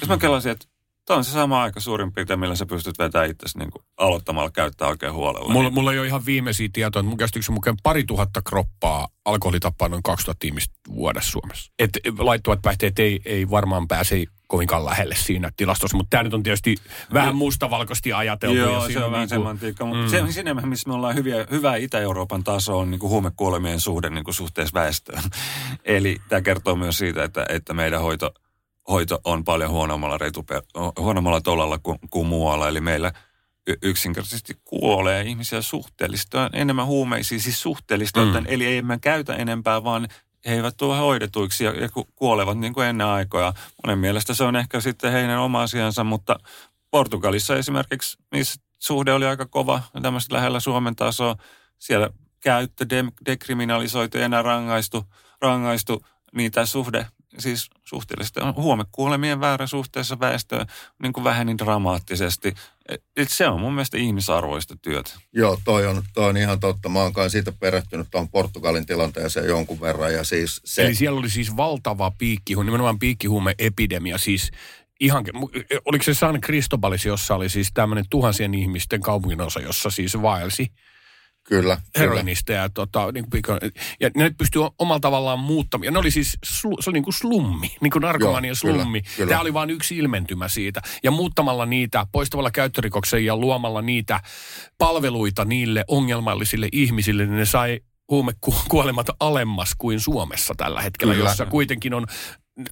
Jos mä kelasin, että tämä on se sama aika suurin piirtein, millä sä pystyt vetämään itsesi niin kuin aloittamalla käyttää oikein huolella. Mulla, mulla ei ole ihan viimeisiä tietoja, mutta mun käsityksen mukaan pari tuhatta kroppaa alkoholi tappaa noin 2000 ihmistä vuodessa Suomessa. Et laittuvat päihteet ei, ei varmaan pääse kovinkaan lähelle siinä tilastossa, mutta tämä nyt on tietysti vähän mustavalkoisesti ajateltu. ja Joo, se siinä on vähän niinku- semantiikka. Mutta Mm. se, siinä, missä me ollaan hyviä, hyvää Itä-Euroopan taso on niin kuin huumekuolemien suhde niin kuin suhteessa väestöön. Eli tämä kertoo myös siitä, että, että meidän hoito, hoito on paljon huonommalla, retupe, huonommalla tolalla kuin, kuin muualla. Eli meillä yksinkertaisesti kuolee ihmisiä suhteellisesti enemmän huumeisiin, siis suhteellisesti, mm. eli ei me käytä enempää, vaan he eivät tule hoidetuiksi ja, ja kuolevat niin kuin ennen aikoja. Monen mielestä se on ehkä sitten heidän oma asiansa, mutta Portugalissa esimerkiksi, missä suhde oli aika kova, tämmöistä lähellä Suomen tasoa, siellä käyttö de- dekriminalisoitu ja enää rangaistu, rangaistu, niin tämä suhde, siis suhteellisesti huomekuolemien väärä suhteessa väestöön niin kuin väheni dramaattisesti. Et se on mun mielestä ihmisarvoista työtä. Joo, toi on, toi on ihan totta. Mä oon kai siitä perehtynyt tuon Portugalin tilanteeseen jonkun verran. Ja siis se... Eli siellä oli siis valtava piikkihuume, nimenomaan piikkihuume-epidemia. Siis ihan, oliko se San Cristobalis, jossa oli siis tämmöinen tuhansien ihmisten kaupunginosa, jossa siis vaelsi Kyllä. Heroinista ja, tota, niin kuin, ja ne pystyy omalla tavallaan muuttamaan. Ja ne oli siis, se oli niin kuin slummi, niin kuin narkomanian slummi. Kyllä, kyllä. Tämä oli vain yksi ilmentymä siitä. Ja muuttamalla niitä, poistamalla käyttörikoksen ja luomalla niitä palveluita niille ongelmallisille ihmisille, niin ne sai huumekuolemat alemmas kuin Suomessa tällä hetkellä, Kyllä. jossa kuitenkin on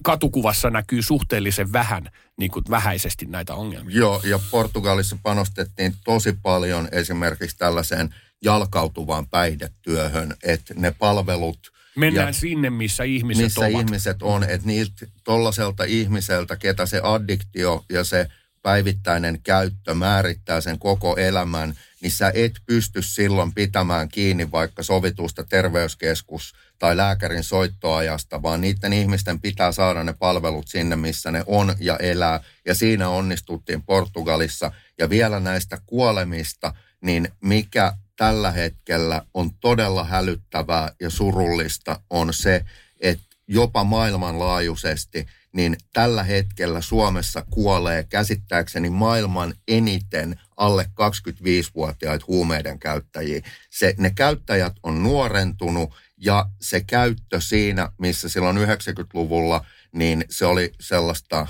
katukuvassa näkyy suhteellisen vähän, niin kuin vähäisesti näitä ongelmia. Joo, ja Portugalissa panostettiin tosi paljon esimerkiksi tällaiseen jalkautuvaan päihdetyöhön, että ne palvelut... Mennään ja sinne, missä ihmiset missä ovat. ihmiset on, että niiltä tollaiselta ihmiseltä, ketä se addiktio ja se päivittäinen käyttö määrittää sen koko elämän, niin sä et pysty silloin pitämään kiinni vaikka sovitusta terveyskeskus- tai lääkärin soittoajasta, vaan niiden ihmisten pitää saada ne palvelut sinne, missä ne on ja elää. Ja siinä onnistuttiin Portugalissa. Ja vielä näistä kuolemista, niin mikä tällä hetkellä on todella hälyttävää ja surullista on se, että jopa maailmanlaajuisesti, niin tällä hetkellä Suomessa kuolee käsittääkseni maailman eniten alle 25-vuotiaita huumeiden käyttäjiä. Se, ne käyttäjät on nuorentunut ja se käyttö siinä, missä silloin 90-luvulla, niin se oli sellaista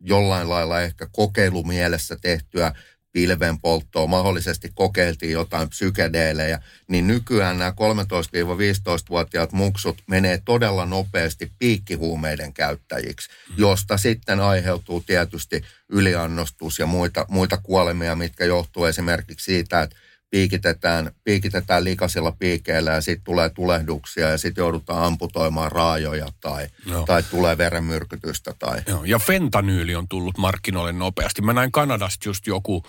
jollain lailla ehkä kokeilumielessä tehtyä pilvenpolttoa, mahdollisesti kokeiltiin jotain psykedeelejä, niin nykyään nämä 13-15-vuotiaat muksut menee todella nopeasti piikkihuumeiden käyttäjiksi, mm. josta sitten aiheutuu tietysti yliannostus ja muita, muita kuolemia, mitkä johtuu esimerkiksi siitä, että piikitetään, piikitetään likaisilla piikeillä ja sitten tulee tulehduksia ja sitten joudutaan amputoimaan raajoja tai, tai tulee verenmyrkytystä. Tai... Joo. Ja fentanyyli on tullut markkinoille nopeasti. Mä näin Kanadasta just joku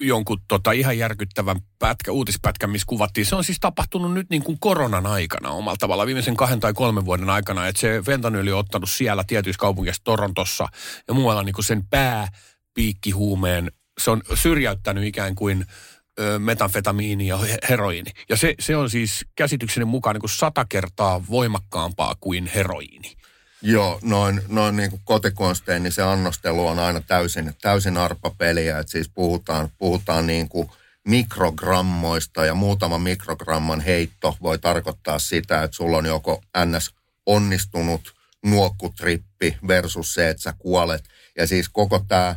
jonkun tota, ihan järkyttävän pätkä, uutispätkä, missä kuvattiin. Se on siis tapahtunut nyt niin kuin koronan aikana omalla tavalla, viimeisen kahden tai kolmen vuoden aikana. Että se fentanyyli on ottanut siellä tietyissä kaupungeissa, Torontossa ja muualla niin kuin sen pääpiikkihuumeen. Se on syrjäyttänyt ikään kuin metanfetamiini ja heroiini. Ja se, se on siis käsitykseni mukaan niin kuin sata kertaa voimakkaampaa kuin heroiini. Joo, noin, noin niin kuin kotikonstein, niin se annostelu on aina täysin, täysin arpapeliä. Että siis puhutaan, puhutaan niin kuin mikrogrammoista ja muutama mikrogramman heitto voi tarkoittaa sitä, että sulla on joko ns. onnistunut nuokkutrippi versus se, että sä kuolet. Ja siis koko tämä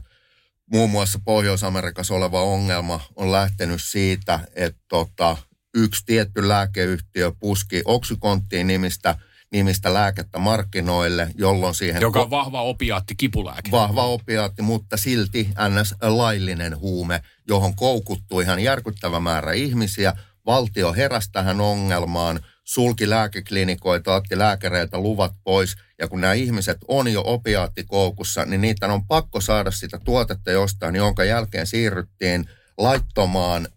muun muassa Pohjois-Amerikassa oleva ongelma on lähtenyt siitä, että tota, yksi tietty lääkeyhtiö puski Oxyconttiin nimistä nimistä lääkettä markkinoille, jolloin siihen... Joka on vahva opiaatti, kipulääke. Vahva opiaatti, mutta silti ns. laillinen huume, johon koukuttuu ihan järkyttävä määrä ihmisiä. Valtio heräsi tähän ongelmaan, sulki lääkeklinikoita, otti lääkäreiltä luvat pois. Ja kun nämä ihmiset on jo opiaattikoukussa, niin niitä on pakko saada sitä tuotetta jostain, jonka jälkeen siirryttiin laittomaan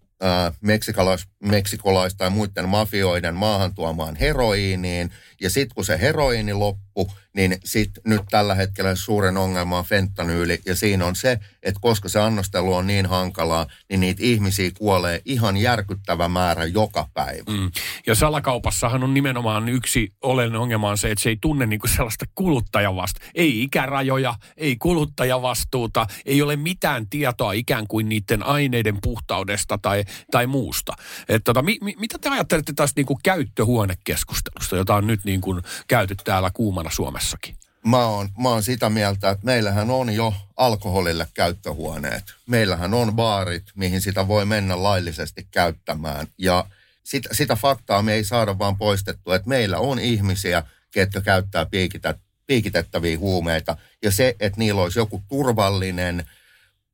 meksikolais, meksikolaista ja muiden mafioiden maahan tuomaan heroiiniin. Ja sitten kun se heroiini loppui, niin sitten nyt tällä hetkellä suuren ongelma on fentanyyli. Ja siinä on se, että koska se annostelu on niin hankalaa, niin niitä ihmisiä kuolee ihan järkyttävä määrä joka päivä. Mm. Ja salakaupassahan on nimenomaan yksi oleellinen ongelma on se, että se ei tunne niinku sellaista kuluttajavasta. Ei ikärajoja, ei kuluttajavastuuta, ei ole mitään tietoa ikään kuin niiden aineiden puhtaudesta tai, tai muusta. Et tota, mi, mi, mitä te ajattelette tästä niinku käyttöhuonekeskustelusta, jota on nyt niin kuin käyty täällä kuumana Suomessakin? Mä oon, mä oon sitä mieltä, että meillähän on jo alkoholille käyttöhuoneet. Meillähän on baarit, mihin sitä voi mennä laillisesti käyttämään. Ja sitä, sitä faktaa me ei saada vaan poistettua, että meillä on ihmisiä, ketkä käyttää piikitä, piikitettäviä huumeita. Ja se, että niillä olisi joku turvallinen,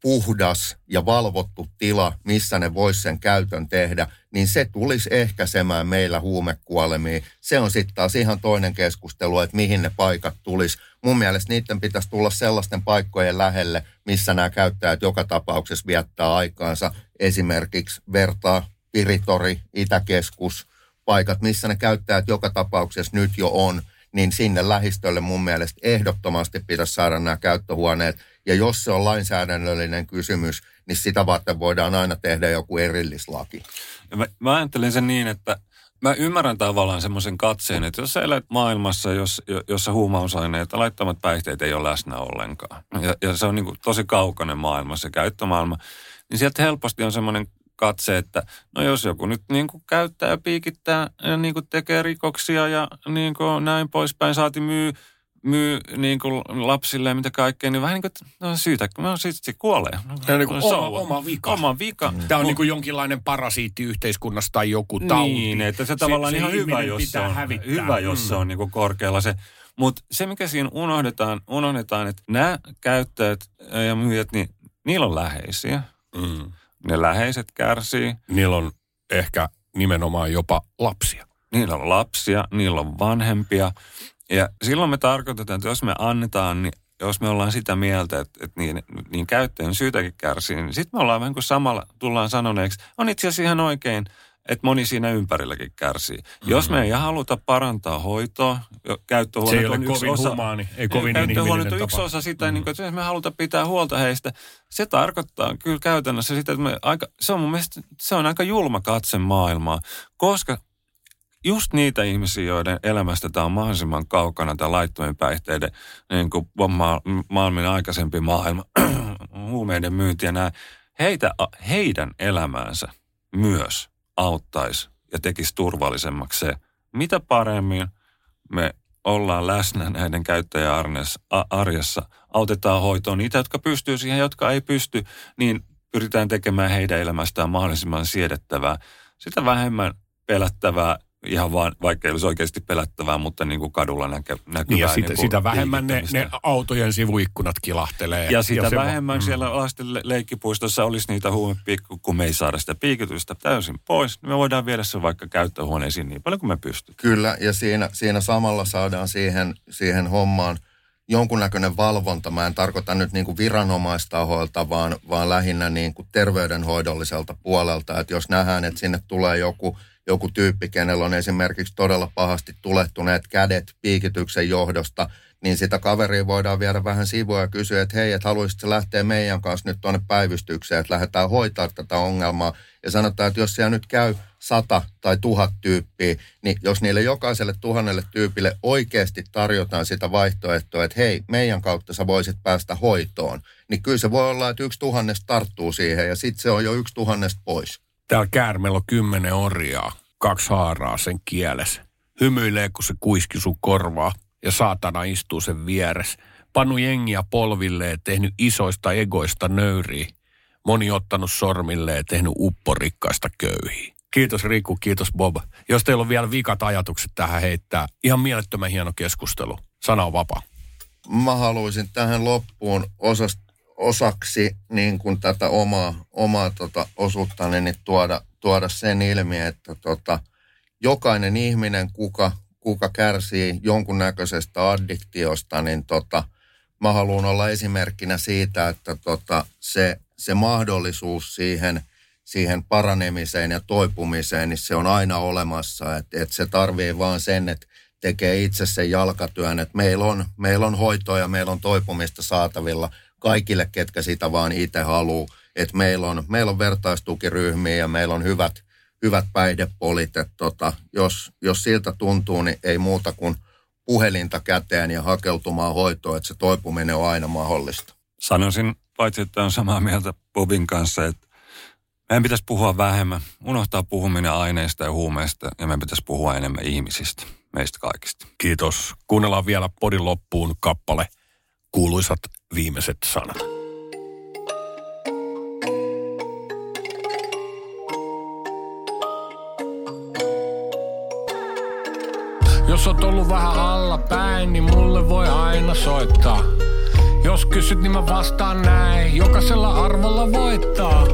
puhdas ja valvottu tila, missä ne vois sen käytön tehdä, niin se tulisi ehkäisemään meillä huumekuolemia. Se on sitten taas ihan toinen keskustelu, että mihin ne paikat tulisi. Mun mielestä niiden pitäisi tulla sellaisten paikkojen lähelle, missä nämä käyttäjät joka tapauksessa viettää aikaansa. Esimerkiksi Vertaa, Piritori, Itäkeskus, paikat, missä ne käyttäjät joka tapauksessa nyt jo on, niin sinne lähistölle mun mielestä ehdottomasti pitäisi saada nämä käyttöhuoneet. Ja jos se on lainsäädännöllinen kysymys, niin sitä varten voidaan aina tehdä joku erillislaki. Ja mä, mä ajattelen sen niin, että mä ymmärrän tavallaan semmoisen katseen, että jos sä elät maailmassa, jos, jossa huumausaineet ja laittomat päihteet ei ole läsnä ollenkaan, ja, ja se on niin tosi kaukainen maailma, se käyttömaailma, niin sieltä helposti on semmoinen katse, että no jos joku nyt niin kuin käyttää ja piikittää ja niin kuin tekee rikoksia ja niin kuin näin poispäin, saati myy, myy niin kuin lapsille ja mitä kaikkea, niin vähän niin kuin, no syytä, no sitten se kuolee. Tämä on niin kuin oma, oma vika. Oma vika. Mm. Tämä on niin kuin jonkinlainen parasiitti yhteiskunnassa tai joku tauti. Niin, että se tavallaan se, ihan se hyvä, jos se on, hävittää. hyvä, jos mm. se on niin kuin korkealla se. Mutta se, mikä siinä unohdetaan, unohdetaan, että nämä käyttäjät ja myyjät, niin niillä on läheisiä. Mm ne läheiset kärsii. Niillä on ehkä nimenomaan jopa lapsia. Niillä on lapsia, niillä on vanhempia. Ja silloin me tarkoitetaan, että jos me annetaan, niin jos me ollaan sitä mieltä, että, että niin, niin käyttäjän syytäkin kärsii, niin sitten me ollaan vähän kuin samalla tullaan sanoneeksi, on itse asiassa ihan oikein, että moni siinä ympärilläkin kärsii. Mm-hmm. Jos me ei haluta parantaa hoitoa, käyttöhuoneet on kovin osa, humaani, ei kovin Käyttöhuoneet on yksi tapa. osa sitä, mm-hmm. niin kuin, että jos me halutaan pitää huolta heistä, se tarkoittaa kyllä käytännössä sitä, että me aika, se on mun mielestä, se on aika julma katse maailmaa, koska just niitä ihmisiä, joiden elämästä tämä on mahdollisimman kaukana, tämä laittomien päihteiden niin kuin ma- maailman aikaisempi maailma, huumeiden myynti ja näin, heitä, heidän elämäänsä myös auttaisi ja tekisi turvallisemmaksi se, mitä paremmin me ollaan läsnä näiden käyttäjäarjessa, autetaan hoitoon niitä, jotka pystyy siihen, jotka ei pysty, niin pyritään tekemään heidän elämästään mahdollisimman siedettävää. Sitä vähemmän pelättävää ihan vaan, vaikka ei olisi oikeasti pelättävää, mutta niin kuin kadulla näkö, näkyvää. Niin ja sitä, niin sitä vähemmän ne, ne autojen sivuikkunat kilahtelee. Ja sitä ja vähemmän va- mm. siellä lasten leikkipuistossa olisi niitä huumepiikkuja, kun me ei saada sitä piikitystä täysin pois. Niin me voidaan viedä se vaikka käyttöhuoneisiin niin paljon kuin me pystytään. Kyllä, ja siinä, siinä samalla saadaan siihen, siihen hommaan jonkunnäköinen valvonta. Mä en tarkoita nyt niin kuin viranomaistahoilta, vaan, vaan lähinnä niin kuin terveydenhoidolliselta puolelta. Että jos nähdään, että sinne tulee joku – joku tyyppi, kenellä on esimerkiksi todella pahasti tulehtuneet kädet piikityksen johdosta, niin sitä kaveria voidaan viedä vähän sivua ja kysyä, että hei, että haluaisitko lähteä meidän kanssa nyt tuonne päivystykseen, että lähdetään hoitaa tätä ongelmaa. Ja sanotaan, että jos siellä nyt käy sata tai tuhat tyyppiä, niin jos niille jokaiselle tuhannelle tyypille oikeasti tarjotaan sitä vaihtoehtoa, että hei, meidän kautta sä voisit päästä hoitoon, niin kyllä se voi olla, että yksi tuhannesta tarttuu siihen ja sitten se on jo yksi tuhannesta pois. Täällä käärmeellä on kymmenen orjaa, kaksi haaraa sen kielessä. Hymyilee, kun se kuiski sun korvaa ja saatana istuu sen vieressä. Panu jengiä polvilleen, tehnyt isoista egoista nöyriä. Moni ottanut sormille ja tehnyt upporikkaista köyhiä. Kiitos Riku, kiitos Bob. Jos teillä on vielä vikat ajatukset tähän heittää, ihan mielettömän hieno keskustelu. Sana on vapaa. Mä haluaisin tähän loppuun osasta osaksi niin kuin tätä omaa, omaa tota osuutta niin tuoda, tuoda sen ilmi, että tota, jokainen ihminen, kuka, kuka kärsii jonkunnäköisestä addiktiosta, niin tota, mä haluan olla esimerkkinä siitä, että tota, se, se mahdollisuus siihen, siihen paranemiseen ja toipumiseen, niin se on aina olemassa. Että et se tarvii vaan sen, että tekee itse sen jalkatyön, että meillä on, meillä on hoitoa ja meillä on toipumista saatavilla – kaikille, ketkä sitä vaan itse haluaa. Että meillä on, meillä on vertaistukiryhmiä ja meillä on hyvät, hyvät päihdepolit. Että tota, jos, jos siltä tuntuu, niin ei muuta kuin puhelinta käteen ja hakeutumaan hoitoon, että se toipuminen on aina mahdollista. Sanoisin, paitsi että on samaa mieltä Bobin kanssa, että meidän pitäisi puhua vähemmän, unohtaa puhuminen aineista ja huumeista ja meidän pitäisi puhua enemmän ihmisistä, meistä kaikista. Kiitos. Kuunnellaan vielä podin loppuun kappale – kuuluisat viimeiset sanat. Jos oot ollut vähän alla päin, niin mulle voi aina soittaa. Jos kysyt, niin mä vastaan näin. Jokaisella arvolla voittaa.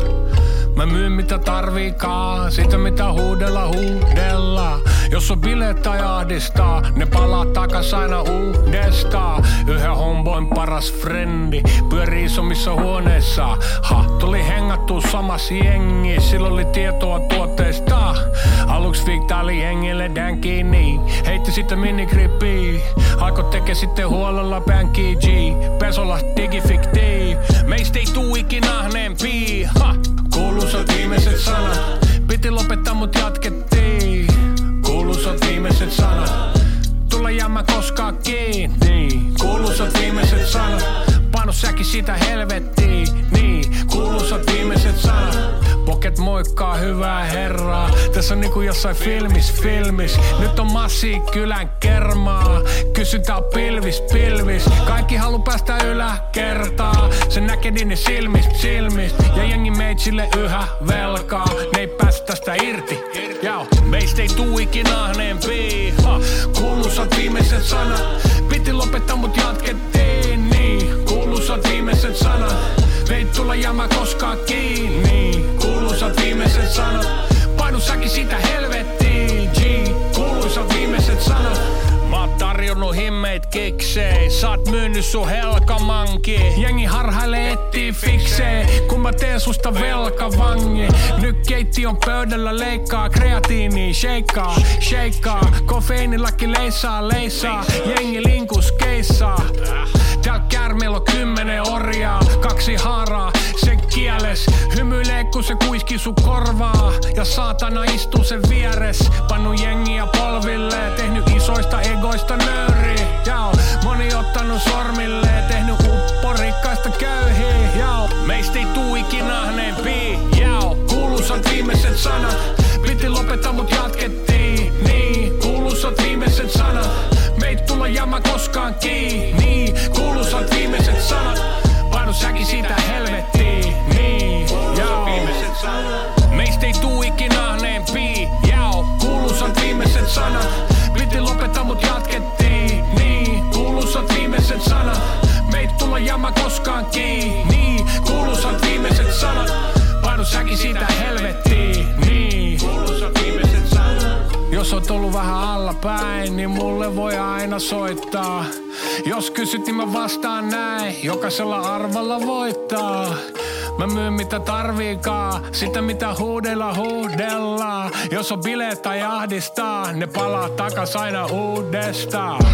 Mä myyn mitä tarviikaan, sitä mitä huudella huudella. Jos on bileet tai ahdistaa, ne palaa takas aina uudestaan. Yhä homboin paras frendi, pyörii isommissa huoneissa. Ha, tuli hengattu samas jengi, silloin oli tietoa tuotteista. Aluksi fiktaali jengille dän heitti sitten minigrippiin. Haiko teke sitten huolella pänkki G, pesola digifikti. Meistä ei tuu ikinä ahneempi, ha. Kuuluisat viimeiset sanat, piti lopettaa mut jatkettiin. Viimeiset sanat, tulla jäämään koskaan kiinni. Kuuluisat viimeiset sanat, paino säkin sitä helvettiin. Niin, kuuluisat viimeiset sanat. Poket moikkaa hyvää herraa. Tässä on niinku jossain filmis, filmis. Nyt on massi kylän kermaa. Kysyntä on pilvis, pilvis. Kaikki halu päästä yläkertaa. Se näkee niin silmist, silmist. Ja jengi meitsille yhä velkaa. Ne ei päästä tästä irti. Jao, meistä ei tuu ikinä ahneempi. Kuuluisat viimeiset sanat. Piti lopettaa mut jatkettiin. Niin, kuuluisat viimeiset sanat. Ei tulla jäämään koskaan kiinni. Kuuluisat viimeiset sanat. Painu säkin sitä helvettiin. G, kuuluisat viimeiset sanat. Tarjonnut himmeit kiksei. Oot myynyt sun helkamanki. Jengi harhailee etsii fiksei. Kun mä teen susta velkavangi. Nyt keitti on pöydällä leikkaa. Kreatiini sheikkaa, sheikkaa. Kofeiinillakin leisaa, leisaa. Jengi linkus keissaa. Täällä käärmeellä on kymmenen orjaa, kaksi haaraa, se kieles. Hymyilee kun se kuiski sun korvaa, ja saatana istuu sen vieres. Pannu jengiä polville, tehnyt isoista egoista nöyri. Jao, moni ottanut sormille, tehnyt uppo rikkaista köyhiä. Jao, meistä ei tuu ikinä ahneempi. Jao, kuuluisat viimeiset sanat, piti lopettaa mut jatkettiin. Niin, kuuluisat viimeiset sanat, meit tulla jäämään koskaan kiinni. Ollut vähän allapäin, niin mulle voi aina soittaa. Jos kysyt, niin mä vastaan näin. Jokaisella arvalla voittaa. Mä myyn mitä tarviikaan, sitä mitä huudella huudellaan. Jos on bileet tai ahdistaa, ne palaa takas aina uudestaan.